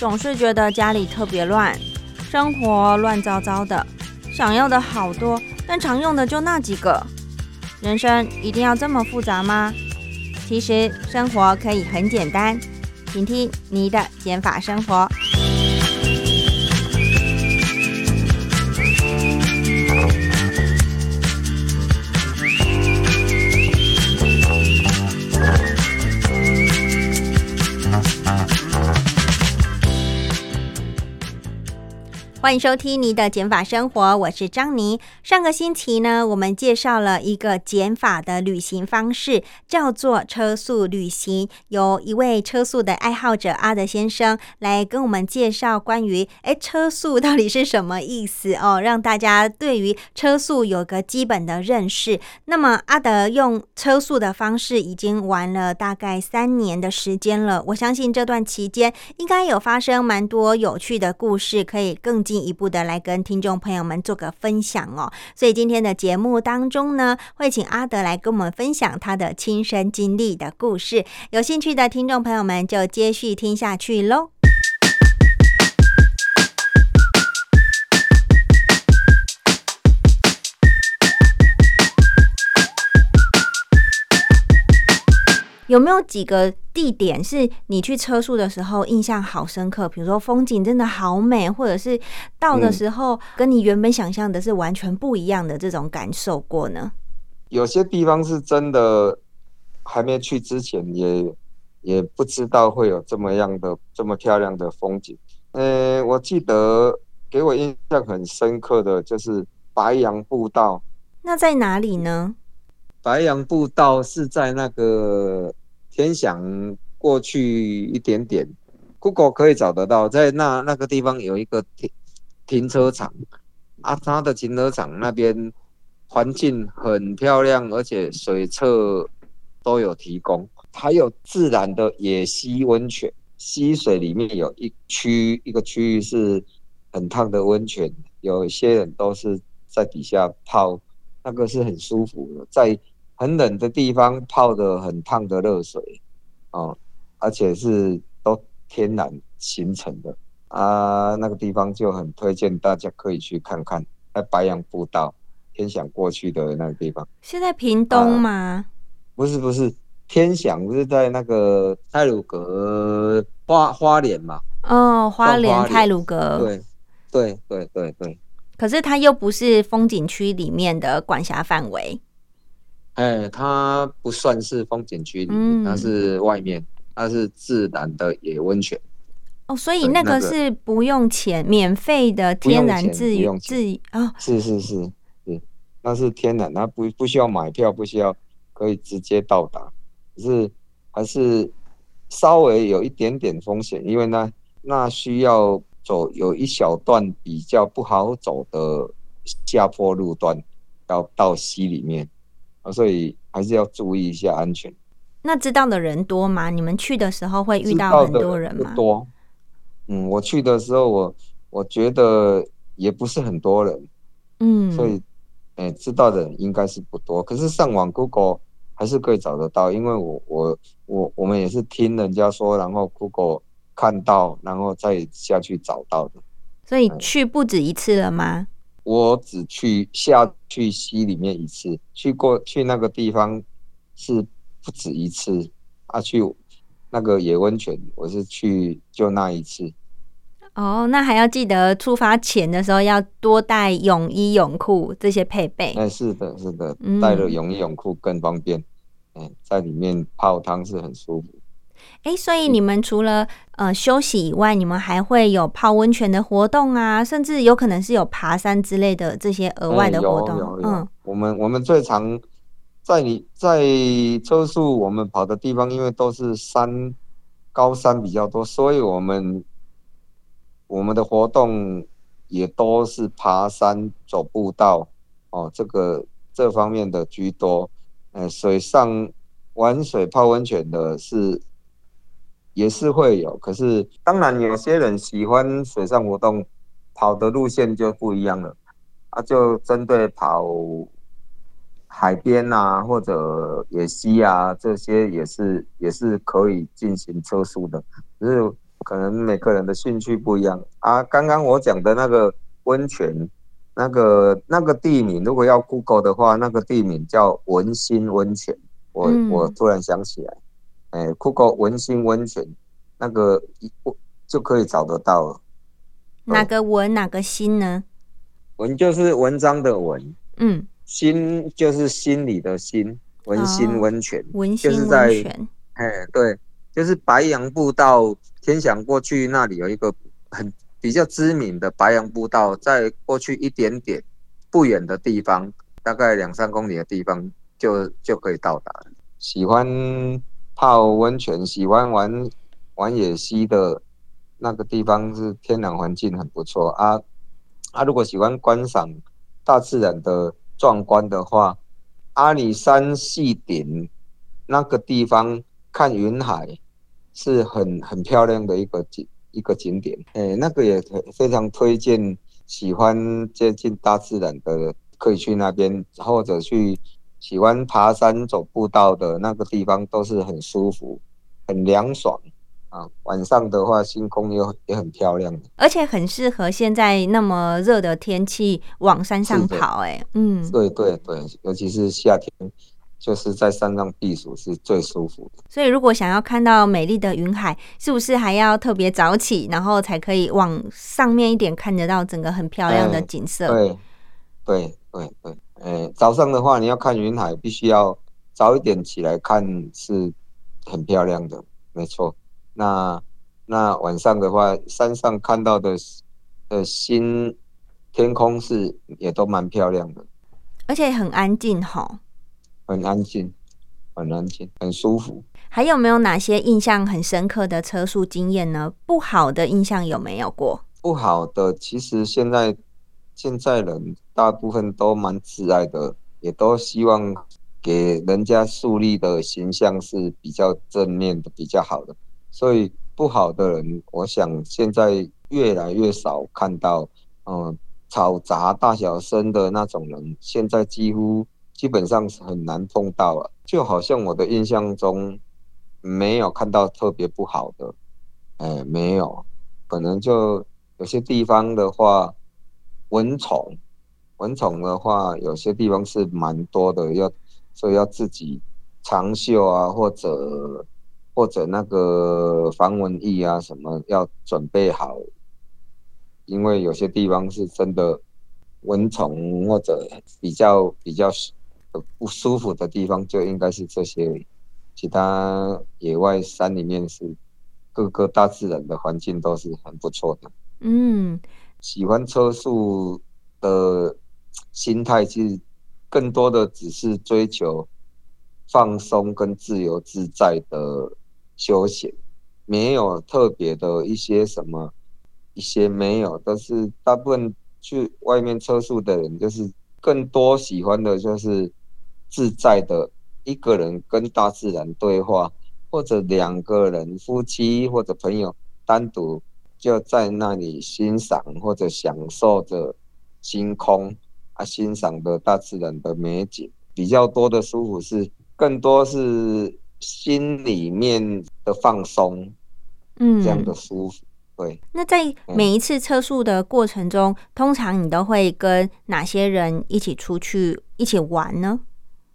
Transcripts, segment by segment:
总是觉得家里特别乱，生活乱糟糟的，想要的好多，但常用的就那几个。人生一定要这么复杂吗？其实生活可以很简单，请听你的减法生活。欢迎收听你的减法生活，我是张妮。上个星期呢，我们介绍了一个减法的旅行方式，叫做车速旅行。由一位车速的爱好者阿德先生来跟我们介绍关于哎车速到底是什么意思哦，让大家对于车速有个基本的认识。那么阿德用车速的方式已经玩了大概三年的时间了，我相信这段期间应该有发生蛮多有趣的故事，可以更。进一步的来跟听众朋友们做个分享哦，所以今天的节目当中呢，会请阿德来跟我们分享他的亲身经历的故事。有兴趣的听众朋友们就接续听下去喽。有没有几个地点是你去车速的时候印象好深刻？比如说风景真的好美，或者是到的时候跟你原本想象的是完全不一样的这种感受过呢？有些地方是真的还没去之前也也不知道会有这么样的这么漂亮的风景。呃，我记得给我印象很深刻的就是白杨步道。那在哪里呢？白杨步道是在那个。联想过去一点点，Google 可以找得到，在那那个地方有一个停停车场，啊，它的停车场那边环境很漂亮，而且水厕都有提供，还有自然的野溪温泉，溪水里面有一区一个区域是很烫的温泉，有一些人都是在底下泡，那个是很舒服的，在。很冷的地方泡的很烫的热水，哦，而且是都天然形成的啊，那个地方就很推荐大家可以去看看，在白杨步道天祥过去的那个地方。是在屏东吗？不是不是，天祥不是在那个泰鲁阁花花莲嘛？哦，花莲泰鲁阁。对对对对对。可是它又不是风景区里面的管辖范围。哎，它不算是风景区里面，它是外面，它是自然的野温泉。哦，所以那个是不用钱，免费的天然自自啊，是是是是，那是天然，它不不需要买票，不需要，可以直接到达。可是还是稍微有一点点风险，因为呢，那需要走有一小段比较不好走的下坡路段，要到溪里面。啊，所以还是要注意一下安全。那知道的人多吗？你们去的时候会遇到很多人吗？多。嗯，我去的时候，我我觉得也不是很多人。嗯。所以，哎，知道的人应该是不多。可是上网 Google 还是可以找得到，因为我我我我们也是听人家说，然后 Google 看到，然后再下去找到的。所以去不止一次了吗？我只去下去溪里面一次，去过去那个地方是不止一次啊。去那个野温泉，我是去就那一次。哦，那还要记得出发前的时候要多带泳衣、泳裤这些配备。哎，是的，是的，带了泳衣、泳裤更方便。嗯，在里面泡汤是很舒服。哎，所以你们除了呃休息以外，你们还会有泡温泉的活动啊，甚至有可能是有爬山之类的这些额外的活动。嗯，我们我们最常在你在车速我们跑的地方，因为都是山高山比较多，所以我们我们的活动也都是爬山、走步道哦，这个这方面的居多。呃，水上玩水、泡温泉的是。也是会有，可是当然有些人喜欢水上活动，跑的路线就不一样了，啊，就针对跑海边啊或者野溪啊这些也是也是可以进行测速的，只是可能每个人的兴趣不一样啊。刚刚我讲的那个温泉，那个那个地名，如果要 Google 的话，那个地名叫文心温泉。我我突然想起来，哎，Google 文心温泉，那个一就可以找得到了。哪个文哪个心呢？文就是文章的文，嗯，心就是心里的心。文心温泉，文心温泉，哎，对，就是白杨步道，天祥过去那里有一个很比较知名的白杨步道，在过去一点点不远的地方，大概两三公里的地方就就可以到达。喜欢泡温泉、喜欢玩玩野溪的那个地方是天然环境很不错啊。啊，如果喜欢观赏大自然的壮观的话。阿里山系顶那个地方看云海是很很漂亮的一个景一个景点，哎，那个也非常推荐喜欢接近大自然的可以去那边，或者去喜欢爬山走步道的那个地方都是很舒服、很凉爽。啊，晚上的话，星空又也很漂亮，而且很适合现在那么热的天气往山上跑。哎，嗯，对对对，尤其是夏天，就是在山上避暑是最舒服的。所以，如果想要看到美丽的云海，是不是还要特别早起，然后才可以往上面一点看得到整个很漂亮的景色？对，对对对，哎，早上的话，你要看云海，必须要早一点起来看，是很漂亮的，没错。那那晚上的话，山上看到的呃星天空是也都蛮漂亮的，而且很安静哈，很安静，很安静，很舒服。还有没有哪些印象很深刻的车速经验呢？不好的印象有没有过？不好的，其实现在现在人大部分都蛮自爱的，也都希望给人家树立的形象是比较正面的，比较好的。所以不好的人，我想现在越来越少看到，嗯，吵杂、大小声的那种人，现在几乎基本上是很难碰到了。就好像我的印象中，没有看到特别不好的，哎，没有，可能就有些地方的话，蚊虫，蚊虫的话，有些地方是蛮多的，要所以要自己长袖啊，或者。或者那个防蚊液啊，什么要准备好，因为有些地方是真的蚊虫或者比较比较不舒服的地方，就应该是这些。其他野外山里面是各个大自然的环境都是很不错的。嗯，喜欢车速的心态其实更多的只是追求放松跟自由自在的。休闲没有特别的一些什么，一些没有，但是大部分去外面车速的人，就是更多喜欢的就是自在的一个人跟大自然对话，或者两个人夫妻或者朋友单独就在那里欣赏或者享受着星空啊，欣赏的大自然的美景，比较多的舒服是更多是。心里面的放松，嗯，这样的舒服，对。那在每一次测速的过程中，通常你都会跟哪些人一起出去一起玩呢？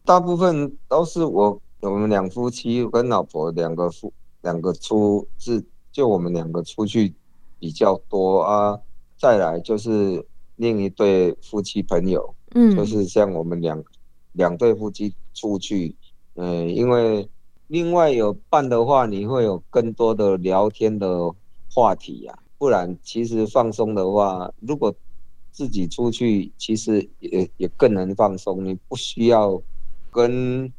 大部分都是我，我们两夫妻跟老婆两个夫两个出，是就我们两个出去比较多啊。再来就是另一对夫妻朋友，嗯，就是像我们两两对夫妻出去，嗯，因为。另外有伴的话，你会有更多的聊天的话题呀。不然，其实放松的话，如果自己出去，其实也也更能放松。你不需要跟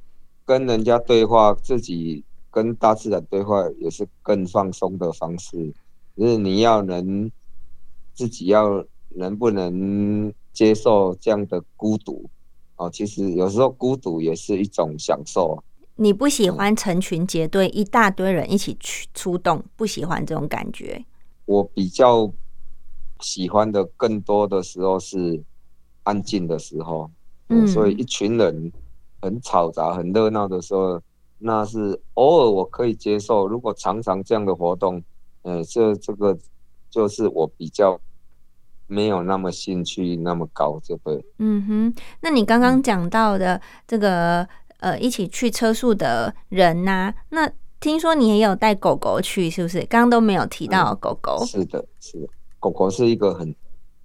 跟人家对话，自己跟大自然对话也是更放松的方式。就是你要能自己要能不能接受这样的孤独哦？其实有时候孤独也是一种享受。你不喜欢成群结队，一大堆人一起去出动，不喜欢这种感觉。我比较喜欢的更多的时候是安静的时候，嗯，所以一群人很嘈杂、很热闹的时候，那是偶尔我可以接受。如果常常这样的活动，呃，这这个就是我比较没有那么兴趣那么高，就对。嗯哼，那你刚刚讲到的这个呃，一起去车速的人呐，那听说你也有带狗狗去，是不是？刚刚都没有提到狗狗。是的，是的，狗狗是一个很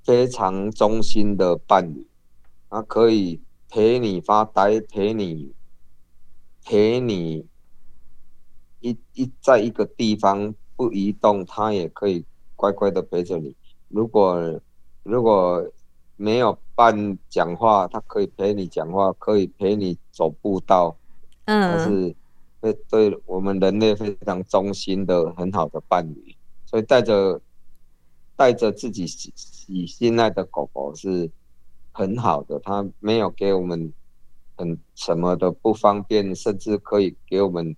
非常忠心的伴侣，它可以陪你发呆，陪你陪你一一在一个地方不移动，它也可以乖乖的陪着你。如果如果没有伴讲话，它可以陪你讲话，可以陪你走步道，嗯，它是对对我们人类非常忠心的很好的伴侣，所以带着带着自己喜喜心爱的狗狗是很好的，它没有给我们很什么的不方便，甚至可以给我们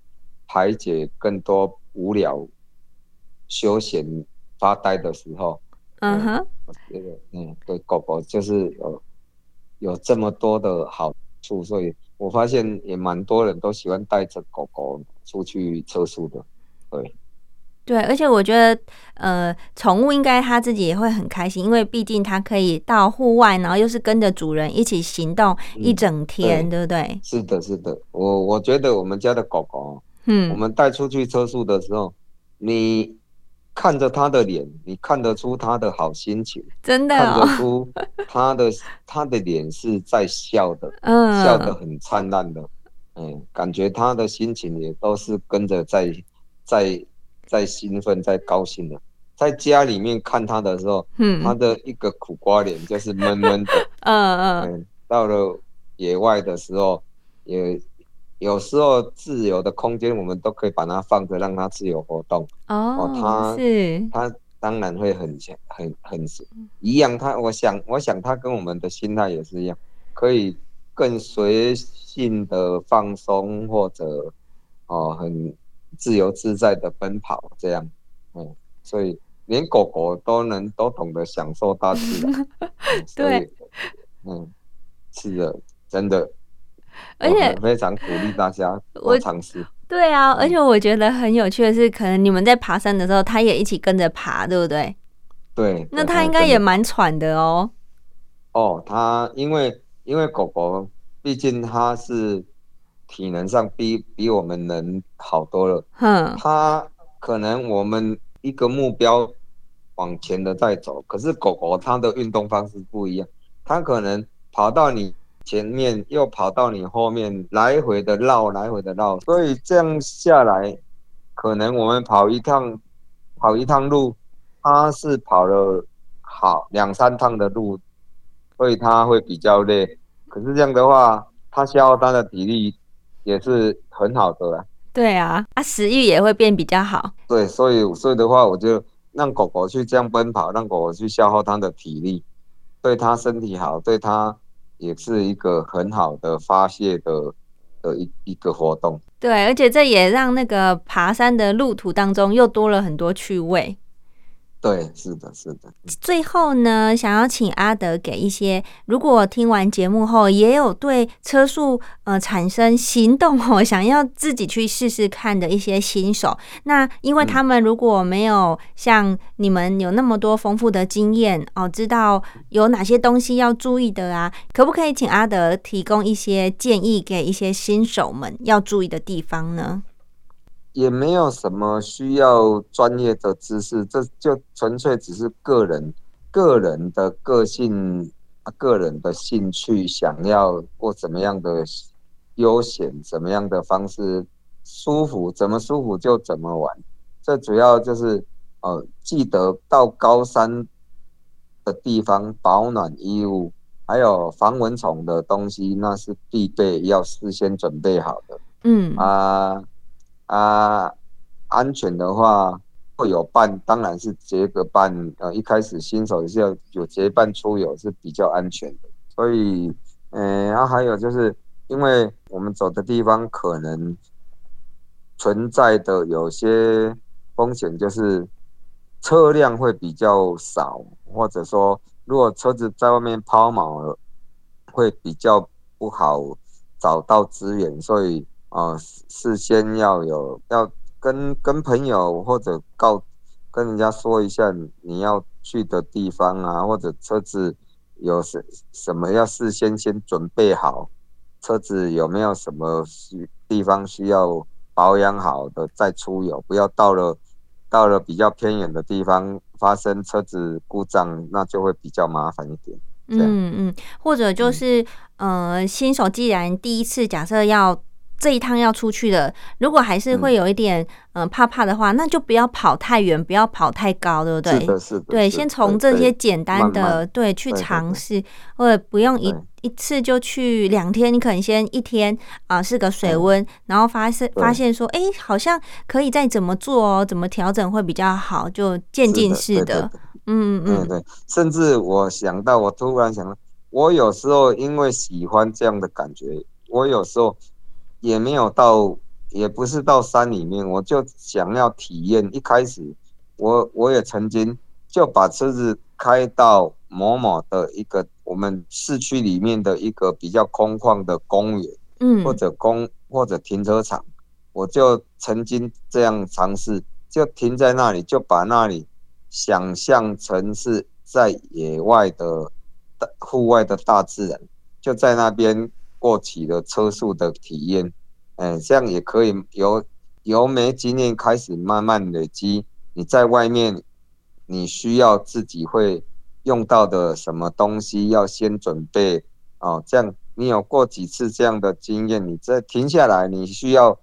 排解更多无聊、休闲、发呆的时候。嗯哼，我觉得，嗯，对，狗狗就是有有这么多的好处，所以我发现也蛮多人都喜欢带着狗狗出去测速的，对。对，而且我觉得，呃，宠物应该它自己也会很开心，因为毕竟它可以到户外，然后又是跟着主人一起行动一整天，对不对？是的，是的，我我觉得我们家的狗狗，嗯，我们带出去测速的时候，你看着他的脸，你看得出他的好心情，真的看得出他的他的脸是在笑的，嗯，笑得很灿烂的，嗯，感觉他的心情也都是跟着在在。在兴奋，在高兴的，在家里面看他的时候，嗯，他的一个苦瓜脸就是闷闷的，嗯。嗯，到了野外的时候，也有时候自由的空间，我们都可以把它放着，让它自由活动。哦，它是，它当然会很很很一样。它，我想，我想它跟我们的心态也是一样，可以更随性的放松，或者哦很。自由自在的奔跑，这样，嗯，所以连狗狗都能都懂得享受大自然，对，嗯，是的，真的，而且非常鼓励大家多尝试。对啊，而且我觉得很有趣的是，可能你们在爬山的时候，它也一起跟着爬，对不对？对，那它应该也蛮喘的哦。哦，它因为因为狗狗毕竟它是。体能上比比我们人好多了。嗯，他可能我们一个目标往前的在走，可是狗狗它的运动方式不一样，它可能跑到你前面，又跑到你后面，来回的绕，来回的绕。所以这样下来，可能我们跑一趟，跑一趟路，它是跑了好两三趟的路，所以它会比较累。可是这样的话，它消耗它的体力。也是很好的啦。对啊，啊，食欲也会变比较好。对，所以所以的话，我就让狗狗去这样奔跑，让狗狗去消耗它的体力，对它身体好，对它也是一个很好的发泄的的一一个活动。对，而且这也让那个爬山的路途当中又多了很多趣味。对，是的，是的。最后呢，想要请阿德给一些，如果听完节目后也有对车速呃产生行动哦，想要自己去试试看的一些新手，那因为他们如果没有像你们有那么多丰富的经验哦，知道有哪些东西要注意的啊，可不可以请阿德提供一些建议给一些新手们要注意的地方呢？也没有什么需要专业的知识，这就纯粹只是个人、个人的个性、个人的兴趣，想要过怎么样的悠闲、怎么样的方式舒服，怎么舒服就怎么玩。这主要就是呃，记得到高山的地方，保暖衣物还有防蚊虫的东西，那是必备要事先准备好的。嗯啊。啊，安全的话会有伴，当然是结个伴。呃，一开始新手是要有结伴出游是比较安全的。所以，嗯，然后还有就是，因为我们走的地方可能存在的有些风险，就是车辆会比较少，或者说如果车子在外面抛锚了，会比较不好找到资源，所以。啊，事先要有要跟跟朋友或者告跟人家说一下你要去的地方啊，或者车子有什什么要事先先准备好，车子有没有什么需地方需要保养好的再出游，不要到了到了比较偏远的地方发生车子故障，那就会比较麻烦一点。嗯嗯，或者就是呃，新手既然第一次假设要。这一趟要出去的，如果还是会有一点嗯怕怕的话，那就不要跑太远，不要跑太高，对不对？是的，是的。对，先从这些简单的对去尝试，或者不用一一次就去两天，你可能先一天啊试个水温，然后发现发现说，哎，好像可以再怎么做哦，怎么调整会比较好，就渐进式的。嗯嗯嗯，对。甚至我想到，我突然想到，我有时候因为喜欢这样的感觉，我有时候。也没有到，也不是到山里面，我就想要体验。一开始，我我也曾经就把车子开到某某的一个我们市区里面的一个比较空旷的公园，嗯，或者公或者停车场，我就曾经这样尝试，就停在那里，就把那里想象成是在野外的大户外的大自然，就在那边。过起了车速的体验，嗯，这样也可以由由没经验开始慢慢累积。你在外面，你需要自己会用到的什么东西要先准备哦。这样你有过几次这样的经验，你再停下来，你需要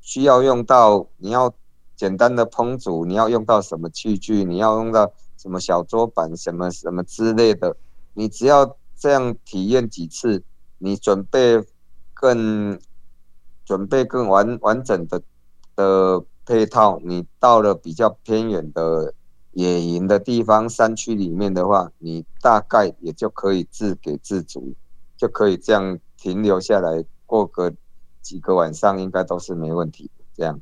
需要用到你要简单的烹煮，你要用到什么器具，你要用到什么小桌板什么什么之类的，你只要这样体验几次。你准备更准备更完完整的的配套，你到了比较偏远的野营的地方、山区里面的话，你大概也就可以自给自足，就可以这样停留下来，过个几个晚上，应该都是没问题的。这样。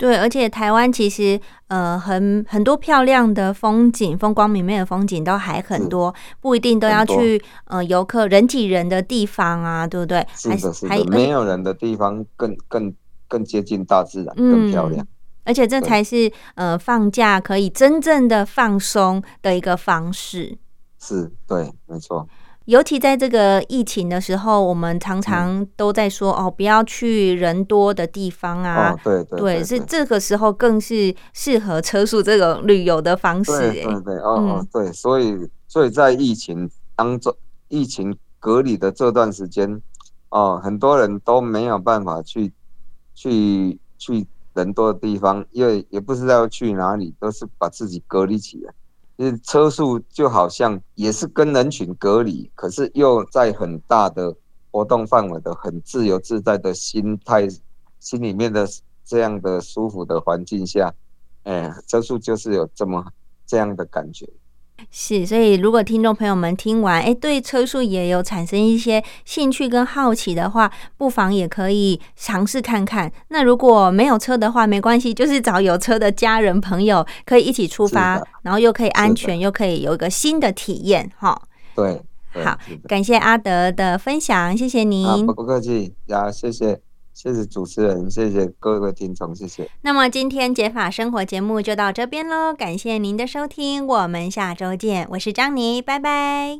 对，而且台湾其实呃很很多漂亮的风景，风光明媚的风景都还很多，不一定都要去呃游客人挤人的地方啊，对不对？是的，是的，没有人的地方更更更接近大自然，更漂亮。而且这才是呃放假可以真正的放松的一个方式。是，对，没错。尤其在这个疫情的时候，我们常常都在说哦，不要去人多的地方啊。对对对，是这个时候更是适合车速这种旅游的方式。对对对，哦对，所以所以在疫情当中，疫情隔离的这段时间，哦，很多人都没有办法去去去人多的地方，因为也不知道去哪里，都是把自己隔离起来。车速就好像也是跟人群隔离，可是又在很大的活动范围的很自由自在的心态，心里面的这样的舒服的环境下，哎，车速就是有这么这样的感觉。是，所以如果听众朋友们听完，哎，对车速也有产生一些兴趣跟好奇的话，不妨也可以尝试看看。那如果没有车的话，没关系，就是找有车的家人朋友可以一起出发，然后又可以安全，又可以有一个新的体验，哈。对，好，感谢阿德的分享，谢谢您。不客气，呀，谢谢。谢谢主持人，谢谢各位听众，谢谢。那么今天解法生活节目就到这边喽，感谢您的收听，我们下周见，我是张妮，拜拜。